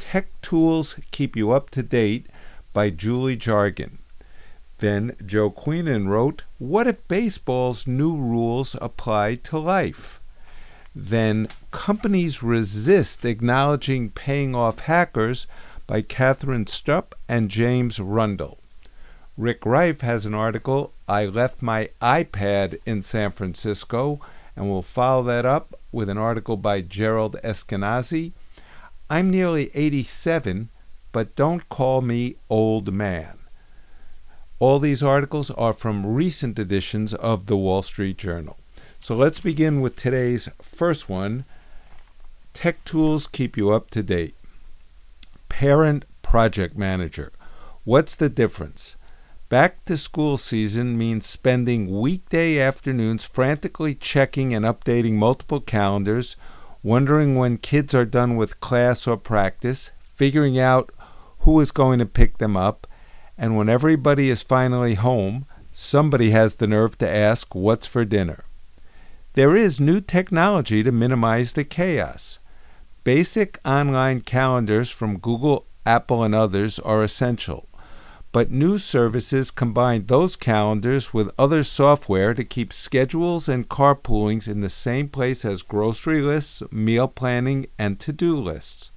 Tech Tools Keep You Up to Date by Julie Jargon. Then Joe Queenan wrote, What if baseball's new rules apply to life? Then Companies Resist Acknowledging Paying Off Hackers by Catherine Stupp and James Rundle. Rick Reiff has an article, I Left My iPad in San Francisco, and we'll follow that up with an article by Gerald Eskenazi. I'm nearly 87, but don't call me old man. All these articles are from recent editions of the Wall Street Journal. So let's begin with today's first one Tech Tools Keep You Up to Date. Parent Project Manager. What's the difference? Back to school season means spending weekday afternoons frantically checking and updating multiple calendars, wondering when kids are done with class or practice, figuring out who is going to pick them up, and when everybody is finally home, somebody has the nerve to ask, What's for dinner? There is new technology to minimize the chaos. Basic online calendars from Google, Apple, and others are essential, but new services combine those calendars with other software to keep schedules and carpoolings in the same place as grocery lists, meal planning, and to do lists.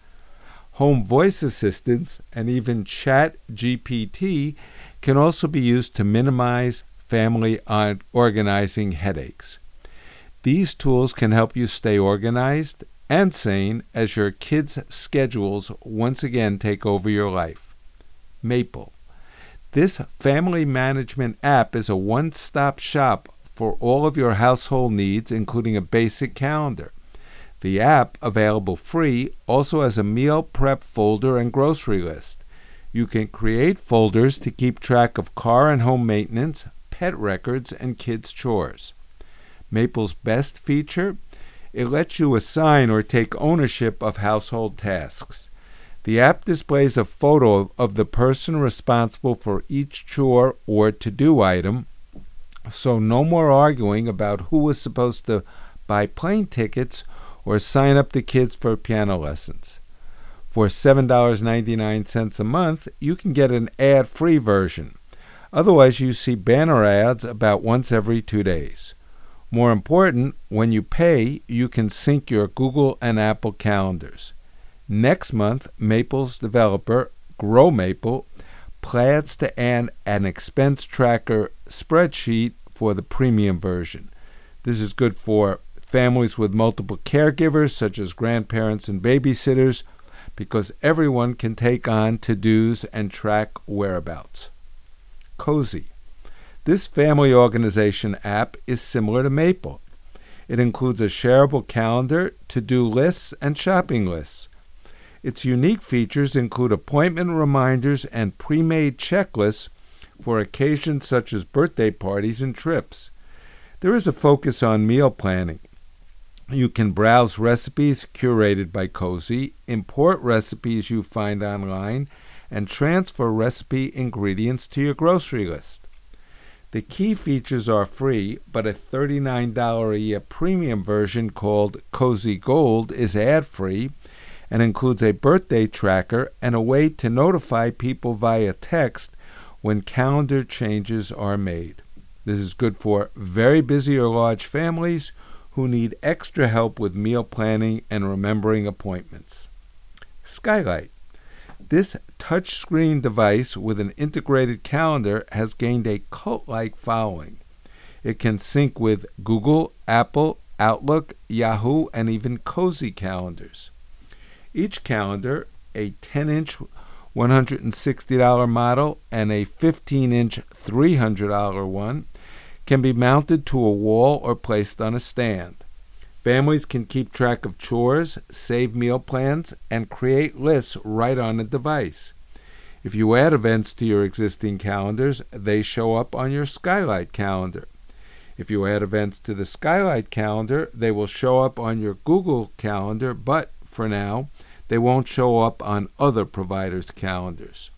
Home voice assistants and even Chat GPT can also be used to minimize family organizing headaches. These tools can help you stay organized and sane as your kids' schedules once again take over your life. Maple. This family management app is a one stop shop for all of your household needs, including a basic calendar. The app, available free, also has a meal prep folder and grocery list. You can create folders to keep track of car and home maintenance, pet records, and kids' chores. Maple's best feature it lets you assign or take ownership of household tasks. The app displays a photo of the person responsible for each chore or to do item, so no more arguing about who was supposed to buy plane tickets or sign up the kids for piano lessons. For $7.99 a month, you can get an ad free version. Otherwise, you see banner ads about once every two days. More important, when you pay, you can sync your Google and Apple calendars. Next month, Maple's developer, Grow Maple, plans to add an expense tracker spreadsheet for the premium version. This is good for families with multiple caregivers, such as grandparents and babysitters, because everyone can take on to dos and track whereabouts. Cozi. This family organization app is similar to Maple. It includes a shareable calendar, to do lists, and shopping lists. Its unique features include appointment reminders and pre made checklists for occasions such as birthday parties and trips. There is a focus on meal planning. You can browse recipes curated by Cozi, import recipes you find online, and transfer recipe ingredients to your grocery list. The key features are free, but a $39 a year premium version called Cozi Gold is ad free and includes a birthday tracker and a way to notify people via text when calendar changes are made. This is good for very busy or large families who need extra help with meal planning and remembering appointments. Skylight. This touchscreen device with an integrated calendar has gained a cult like following. It can sync with Google, Apple, Outlook, Yahoo, and even Cozi calendars. Each calendar, a 10 inch $160 model and a 15 inch $300 one, can be mounted to a wall or placed on a stand. Families can keep track of chores, save meal plans, and create lists right on the device. If you add events to your existing calendars, they show up on your Skylight calendar. If you add events to the Skylight calendar, they will show up on your Google calendar, but for now, they won't show up on other providers' calendars.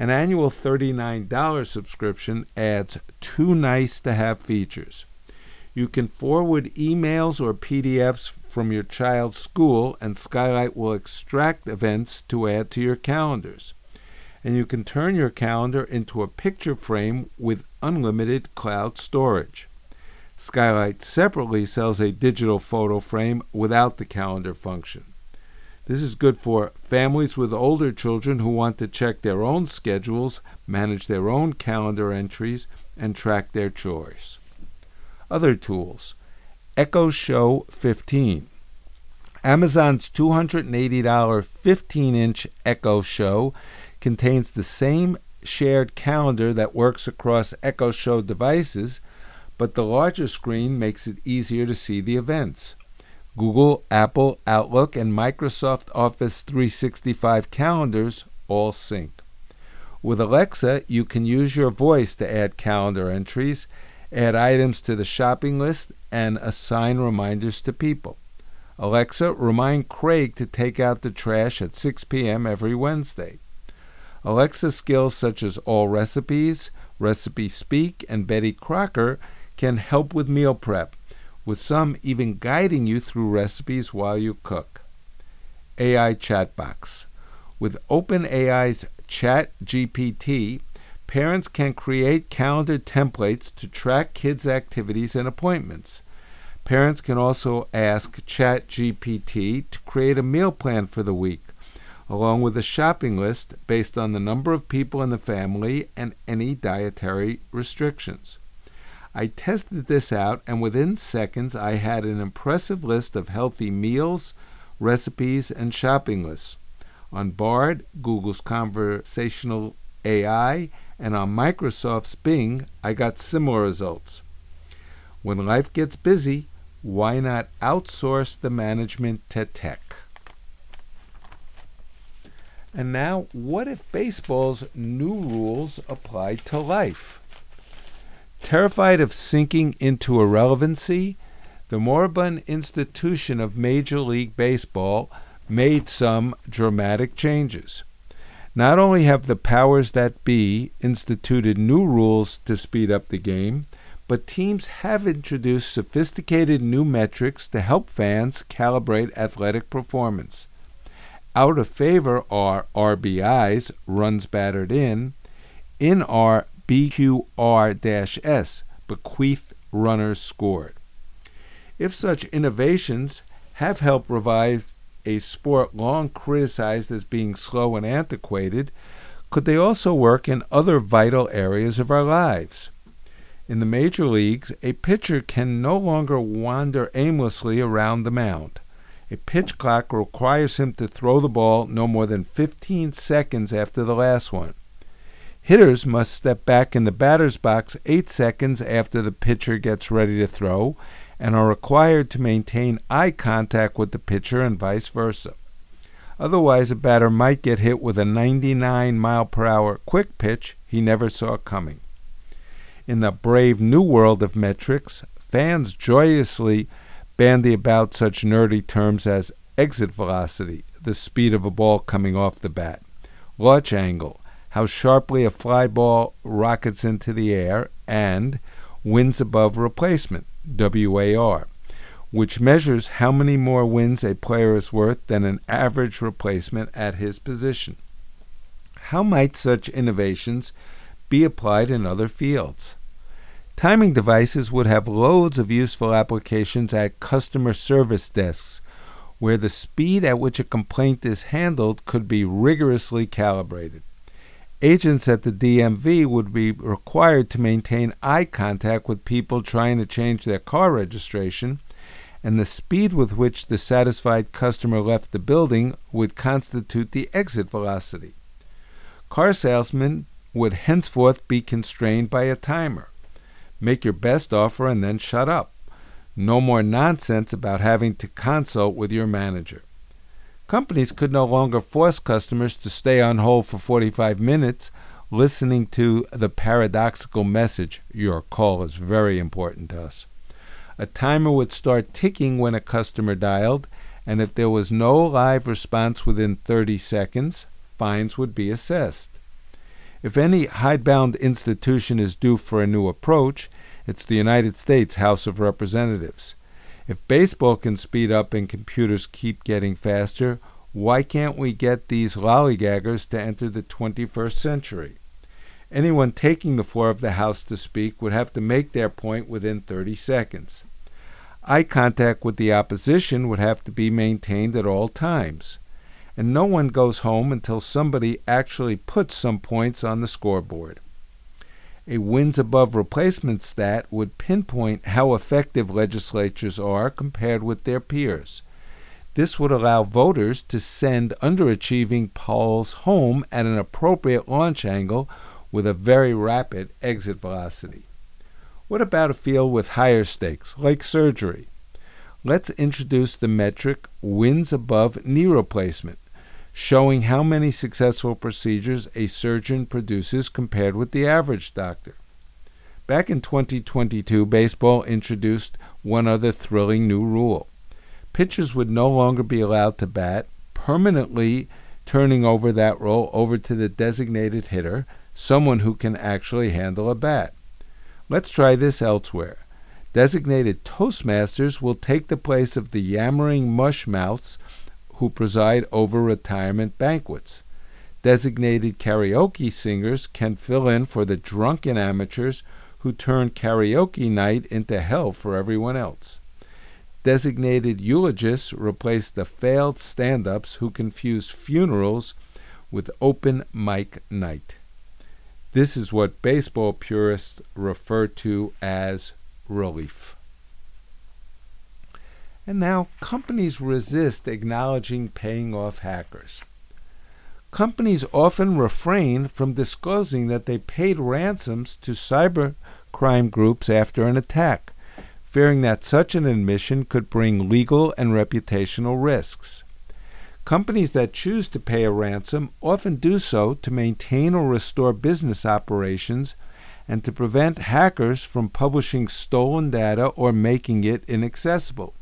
An annual $39 subscription adds two nice to have features. You can forward emails or PDFs from your child's school, and Skylight will extract events to add to your calendars. And you can turn your calendar into a picture frame with unlimited cloud storage. Skylight separately sells a digital photo frame without the calendar function. This is good for families with older children who want to check their own schedules, manage their own calendar entries, and track their chores. Other tools Echo Show 15. Amazon's $280 15 inch Echo Show contains the same shared calendar that works across Echo Show devices, but the larger screen makes it easier to see the events. Google, Apple, Outlook, and Microsoft Office 365 calendars all sync. With Alexa, you can use your voice to add calendar entries add items to the shopping list, and assign reminders to people. Alexa, remind Craig to take out the trash at 6 p.m. every Wednesday. Alexa skills such as Allrecipes, Recipe Speak, and Betty Crocker can help with meal prep, with some even guiding you through recipes while you cook. AI Chatbox. With OpenAI's ChatGPT, parents can create calendar templates to track kids' activities and appointments. Parents can also ask ChatGPT to create a meal plan for the week, along with a shopping list based on the number of people in the family and any dietary restrictions. I tested this out, and within seconds, I had an impressive list of healthy meals, recipes, and shopping lists. On Bard, Google's conversational AI, and on Microsoft's Bing, I got similar results. When life gets busy, why not outsource the management to tech? And now, what if baseball's new rules apply to life? Terrified of sinking into irrelevancy, the moribund institution of Major League Baseball made some dramatic changes. Not only have the powers that be instituted new rules to speed up the game, but teams have introduced sophisticated new metrics to help fans calibrate athletic performance. Out of favor are RBIs, runs batted in, in are BQR S, bequeathed runners scored. If such innovations have helped revive a sport long criticized as being slow and antiquated, could they also work in other vital areas of our lives? In the major leagues, a pitcher can no longer wander aimlessly around the mound. A pitch clock requires him to throw the ball no more than 15 seconds after the last one. Hitters must step back in the batter's box 8 seconds after the pitcher gets ready to throw and are required to maintain eye contact with the pitcher and vice versa. Otherwise, a batter might get hit with a 99 mile per hour quick pitch he never saw coming. In the brave new world of metrics, fans joyously bandy about such nerdy terms as exit velocity, the speed of a ball coming off the bat, launch angle, how sharply a fly ball rockets into the air, and wins above replacement, WAR, which measures how many more wins a player is worth than an average replacement at his position. How might such innovations be applied in other fields? Timing devices would have loads of useful applications at customer service desks, where the speed at which a complaint is handled could be rigorously calibrated. Agents at the DMV would be required to maintain eye contact with people trying to change their car registration, and the speed with which the satisfied customer left the building would constitute the exit velocity. Car salesmen would henceforth be constrained by a timer. Make your best offer and then shut up. No more nonsense about having to consult with your manager. Companies could no longer force customers to stay on hold for 45 minutes listening to the paradoxical message Your call is very important to us. A timer would start ticking when a customer dialed, and if there was no live response within 30 seconds, fines would be assessed. If any hidebound institution is due for a new approach, it's the United States House of Representatives. If baseball can speed up and computers keep getting faster, why can't we get these lollygaggers to enter the 21st century? Anyone taking the floor of the House to speak would have to make their point within 30 seconds. Eye contact with the opposition would have to be maintained at all times. And no one goes home until somebody actually puts some points on the scoreboard a wins above replacement stat would pinpoint how effective legislatures are compared with their peers. This would allow voters to send underachieving polls home at an appropriate launch angle with a very rapid exit velocity. What about a field with higher stakes, like surgery? Let's introduce the metric wins above knee replacement showing how many successful procedures a surgeon produces compared with the average doctor. Back in 2022, baseball introduced one other thrilling new rule. Pitchers would no longer be allowed to bat, permanently turning over that role over to the designated hitter, someone who can actually handle a bat. Let's try this elsewhere. Designated Toastmasters will take the place of the yammering mushmouths who preside over retirement banquets. Designated karaoke singers can fill in for the drunken amateurs who turn karaoke night into hell for everyone else. Designated eulogists replace the failed stand ups who confuse funerals with open mic night. This is what baseball purists refer to as relief. And now companies resist acknowledging paying off hackers. Companies often refrain from disclosing that they paid ransoms to cybercrime groups after an attack, fearing that such an admission could bring legal and reputational risks. Companies that choose to pay a ransom often do so to maintain or restore business operations and to prevent hackers from publishing stolen data or making it inaccessible.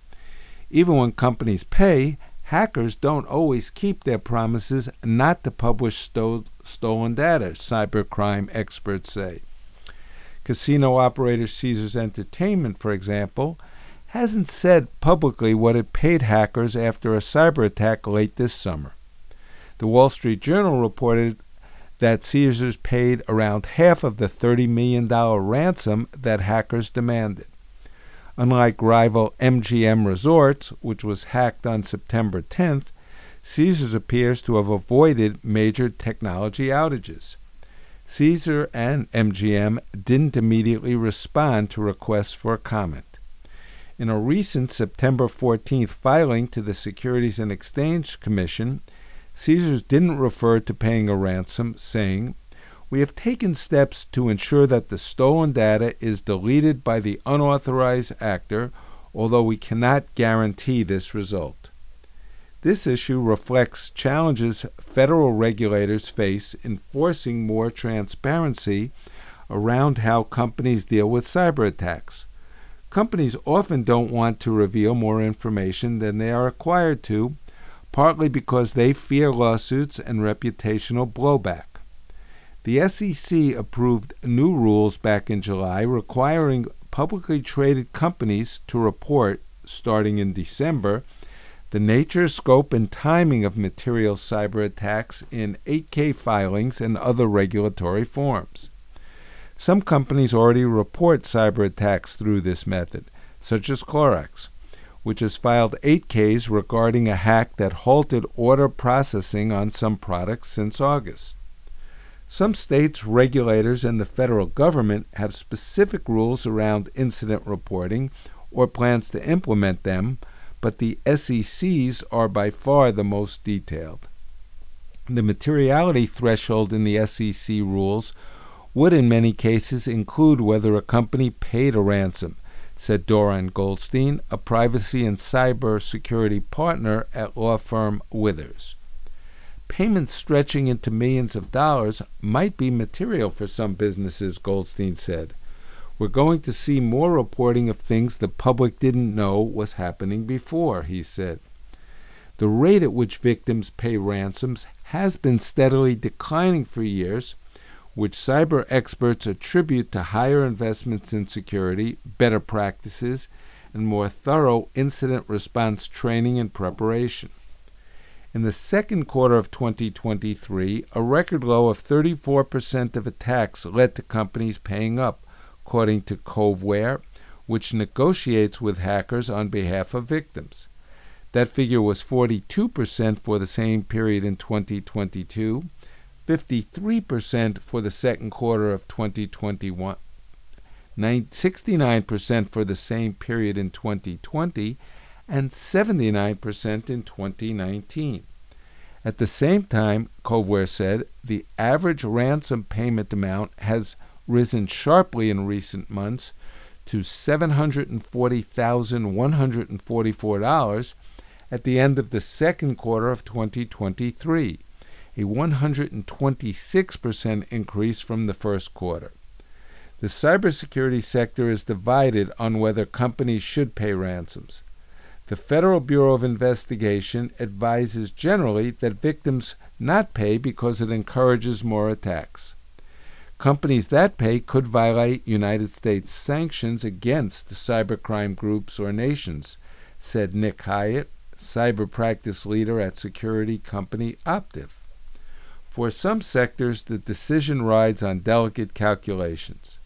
Even when companies pay, hackers don't always keep their promises not to publish sto- stolen data, cybercrime experts say. Casino operator Caesars Entertainment, for example, hasn't said publicly what it paid hackers after a cyber attack late this summer. The Wall Street Journal reported that Caesars paid around half of the $30 million ransom that hackers demanded. Unlike rival MGM Resorts, which was hacked on September 10th, Caesars appears to have avoided major technology outages. Caesar and MGM didn't immediately respond to requests for comment. In a recent September 14th filing to the Securities and Exchange Commission, Caesars didn't refer to paying a ransom, saying, we have taken steps to ensure that the stolen data is deleted by the unauthorized actor, although we cannot guarantee this result. This issue reflects challenges federal regulators face in forcing more transparency around how companies deal with cyber attacks. Companies often don't want to reveal more information than they are required to, partly because they fear lawsuits and reputational blowback. The SEC approved new rules back in July requiring publicly traded companies to report, starting in December, the nature, scope, and timing of material cyber attacks in 8K filings and other regulatory forms. Some companies already report cyber attacks through this method, such as Clorox, which has filed 8Ks regarding a hack that halted order processing on some products since August. Some states' regulators and the federal government have specific rules around incident reporting or plans to implement them, but the SEC's are by far the most detailed. The materiality threshold in the SEC rules would, in many cases, include whether a company paid a ransom, said Doran Goldstein, a privacy and cyber security partner at law firm Withers. Payments stretching into millions of dollars might be material for some businesses, Goldstein said. We're going to see more reporting of things the public didn't know was happening before, he said. The rate at which victims pay ransoms has been steadily declining for years, which cyber experts attribute to higher investments in security, better practices, and more thorough incident response training and preparation. In the second quarter of 2023, a record low of 34% of attacks led to companies paying up, according to Coveware, which negotiates with hackers on behalf of victims. That figure was 42% for the same period in 2022, 53% for the second quarter of 2021, 69% for the same period in 2020, and 79% in 2019. At the same time, Coveware said, the average ransom payment amount has risen sharply in recent months to $740,144 at the end of the second quarter of 2023, a 126% increase from the first quarter. The cybersecurity sector is divided on whether companies should pay ransoms. The Federal Bureau of Investigation advises generally that victims not pay because it encourages more attacks. Companies that pay could violate United States sanctions against cybercrime groups or nations, said Nick Hyatt, cyber practice leader at security company Optiv. For some sectors, the decision rides on delicate calculations.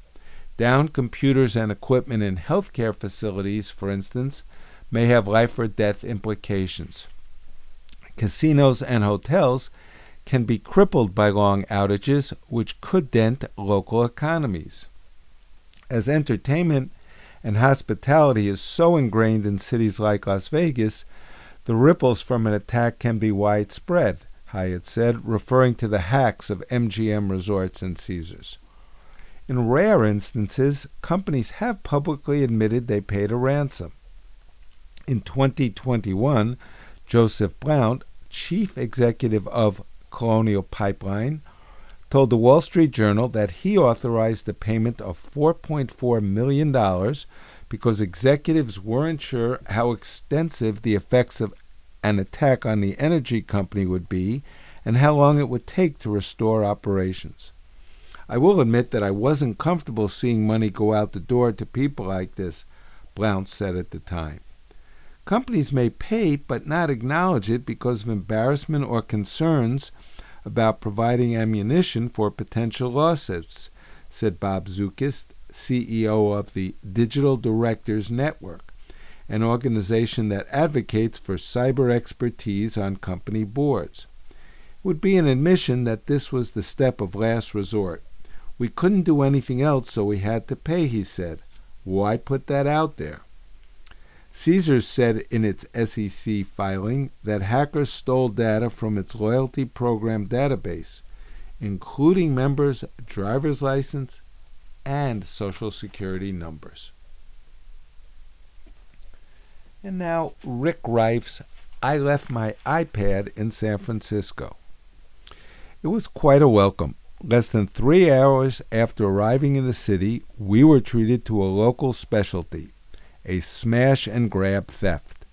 Down computers and equipment in healthcare facilities, for instance, may have life or death implications. Casinos and hotels can be crippled by long outages, which could dent local economies. As entertainment and hospitality is so ingrained in cities like Las Vegas, the ripples from an attack can be widespread, Hyatt said, referring to the hacks of MGM Resorts and Caesars. In rare instances, companies have publicly admitted they paid a ransom. In 2021, Joseph Blount, chief executive of Colonial Pipeline, told the Wall Street Journal that he authorized the payment of $4.4 million because executives weren't sure how extensive the effects of an attack on the energy company would be and how long it would take to restore operations. I will admit that I wasn't comfortable seeing money go out the door to people like this, Blount said at the time. Companies may pay but not acknowledge it because of embarrassment or concerns about providing ammunition for potential lawsuits, said Bob Zukis, CEO of the Digital Directors Network, an organization that advocates for cyber expertise on company boards. It would be an admission that this was the step of last resort. We couldn't do anything else, so we had to pay, he said. Why put that out there? Caesars said in its SEC filing that hackers stole data from its loyalty program database, including members' driver's license and social security numbers. And now, Rick Reiff's I Left My iPad in San Francisco. It was quite a welcome. Less than three hours after arriving in the city, we were treated to a local specialty a smash and grab theft.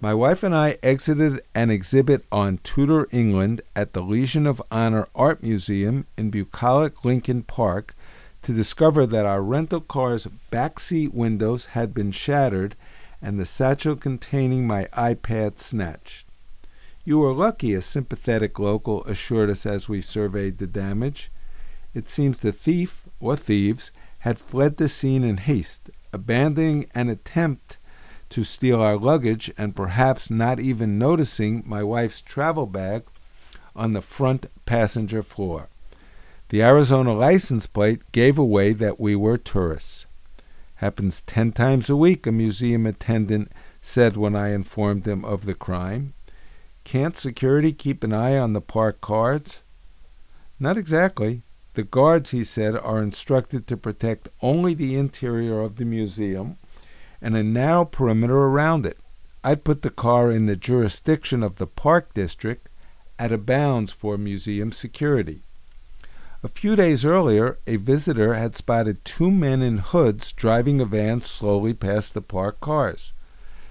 My wife and I exited an exhibit on Tudor England at the Legion of Honor Art Museum in bucolic Lincoln Park to discover that our rental car's backseat windows had been shattered and the satchel containing my iPad snatched. You were lucky, a sympathetic local assured us as we surveyed the damage. It seems the thief, or thieves, had fled the scene in haste, abandoning an attempt to steal our luggage and perhaps not even noticing my wife's travel bag on the front passenger floor. The Arizona license plate gave away that we were tourists. Happens ten times a week, a museum attendant said when I informed him of the crime. Can't security keep an eye on the park cards? Not exactly. The guards, he said, are instructed to protect only the interior of the museum and a narrow perimeter around it. I'd put the car in the jurisdiction of the Park District at a bounds for museum security. A few days earlier, a visitor had spotted two men in hoods driving a van slowly past the parked cars.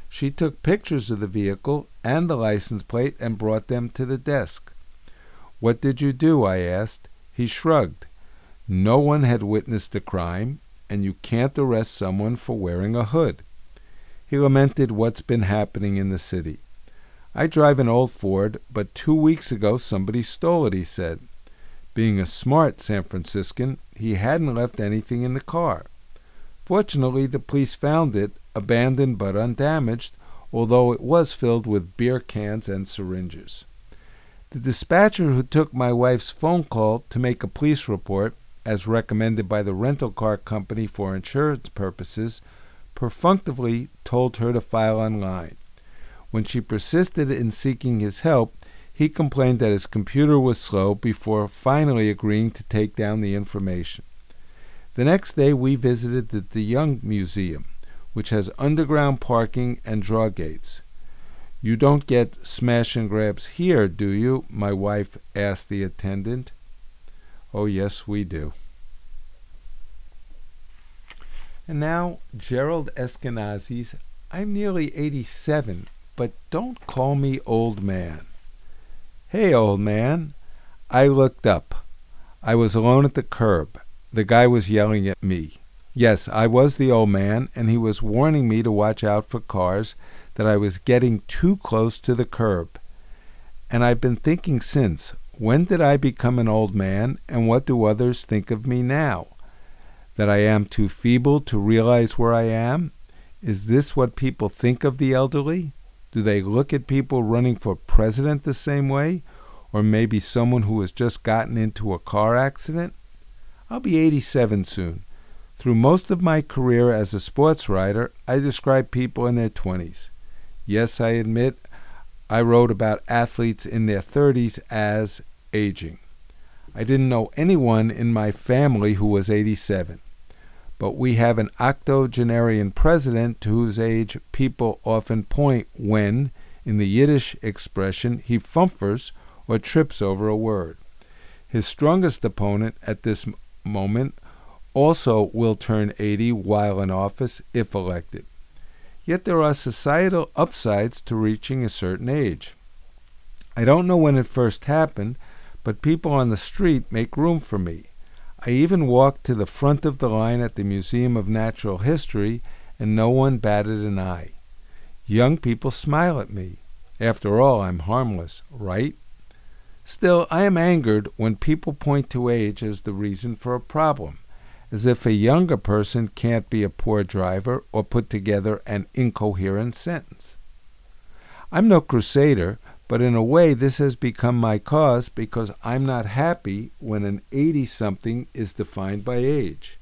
She took pictures of the vehicle and the license plate and brought them to the desk. What did you do? I asked. He shrugged. No one had witnessed the crime, and you can't arrest someone for wearing a hood. He lamented what's been happening in the city. I drive an old Ford, but two weeks ago somebody stole it, he said. Being a smart San Franciscan, he hadn't left anything in the car. Fortunately, the police found it, abandoned but undamaged, although it was filled with beer cans and syringes. The dispatcher who took my wife's phone call to make a police report, as recommended by the rental car company for insurance purposes, perfunctorily told her to file online. When she persisted in seeking his help, he complained that his computer was slow before finally agreeing to take down the information. The next day, we visited the De Young Museum, which has underground parking and draw gates. You don't get smash and grabs here, do you? My wife asked the attendant. Oh, yes, we do. And now, Gerald Eskenazi's I'm nearly 87, but don't call me old man. Hey, old man. I looked up. I was alone at the curb. The guy was yelling at me. Yes, I was the old man, and he was warning me to watch out for cars that I was getting too close to the curb. And I've been thinking since when did I become an old man, and what do others think of me now? That I am too feeble to realize where I am? Is this what people think of the elderly? Do they look at people running for president the same way? Or maybe someone who has just gotten into a car accident? I'll be 87 soon. Through most of my career as a sports writer, I describe people in their 20s. Yes, I admit I wrote about athletes in their 30s as aging. I didn't know anyone in my family who was 87. But we have an octogenarian president to whose age people often point when, in the Yiddish expression, he fumfers or trips over a word. His strongest opponent at this moment also will turn 80 while in office if elected. Yet there are societal upsides to reaching a certain age. I don't know when it first happened, but people on the street make room for me. I even walked to the front of the line at the Museum of Natural History, and no one batted an eye. Young people smile at me. After all, I'm harmless, right? Still, I am angered when people point to age as the reason for a problem as if a younger person can't be a poor driver or put together an incoherent sentence. I'm no crusader, but in a way this has become my cause because I'm not happy when an 80 something is defined by age.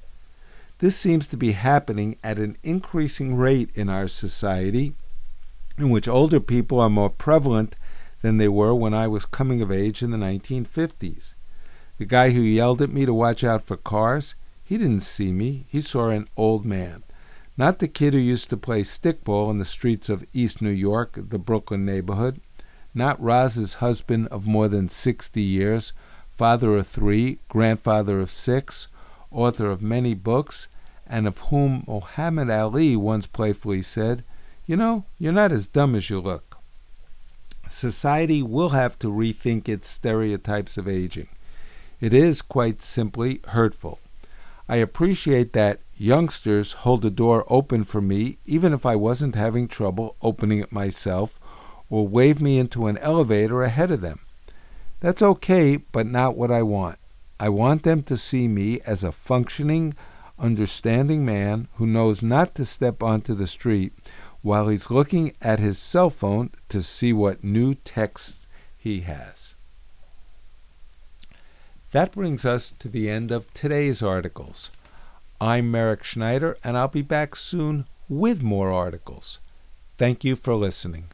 This seems to be happening at an increasing rate in our society, in which older people are more prevalent than they were when I was coming of age in the 1950s. The guy who yelled at me to watch out for cars, he didn't see me. He saw an old man. Not the kid who used to play stickball in the streets of East New York, the Brooklyn neighborhood. Not Roz's husband of more than 60 years, father of three, grandfather of six, author of many books, and of whom Muhammad Ali once playfully said, You know, you're not as dumb as you look. Society will have to rethink its stereotypes of aging. It is, quite simply, hurtful. I appreciate that youngsters hold the door open for me, even if I wasn't having trouble opening it myself, or wave me into an elevator ahead of them. That's okay, but not what I want. I want them to see me as a functioning, understanding man who knows not to step onto the street while he's looking at his cell phone to see what new texts he has. That brings us to the end of today's articles. I'm Merrick Schneider, and I'll be back soon with more articles. Thank you for listening.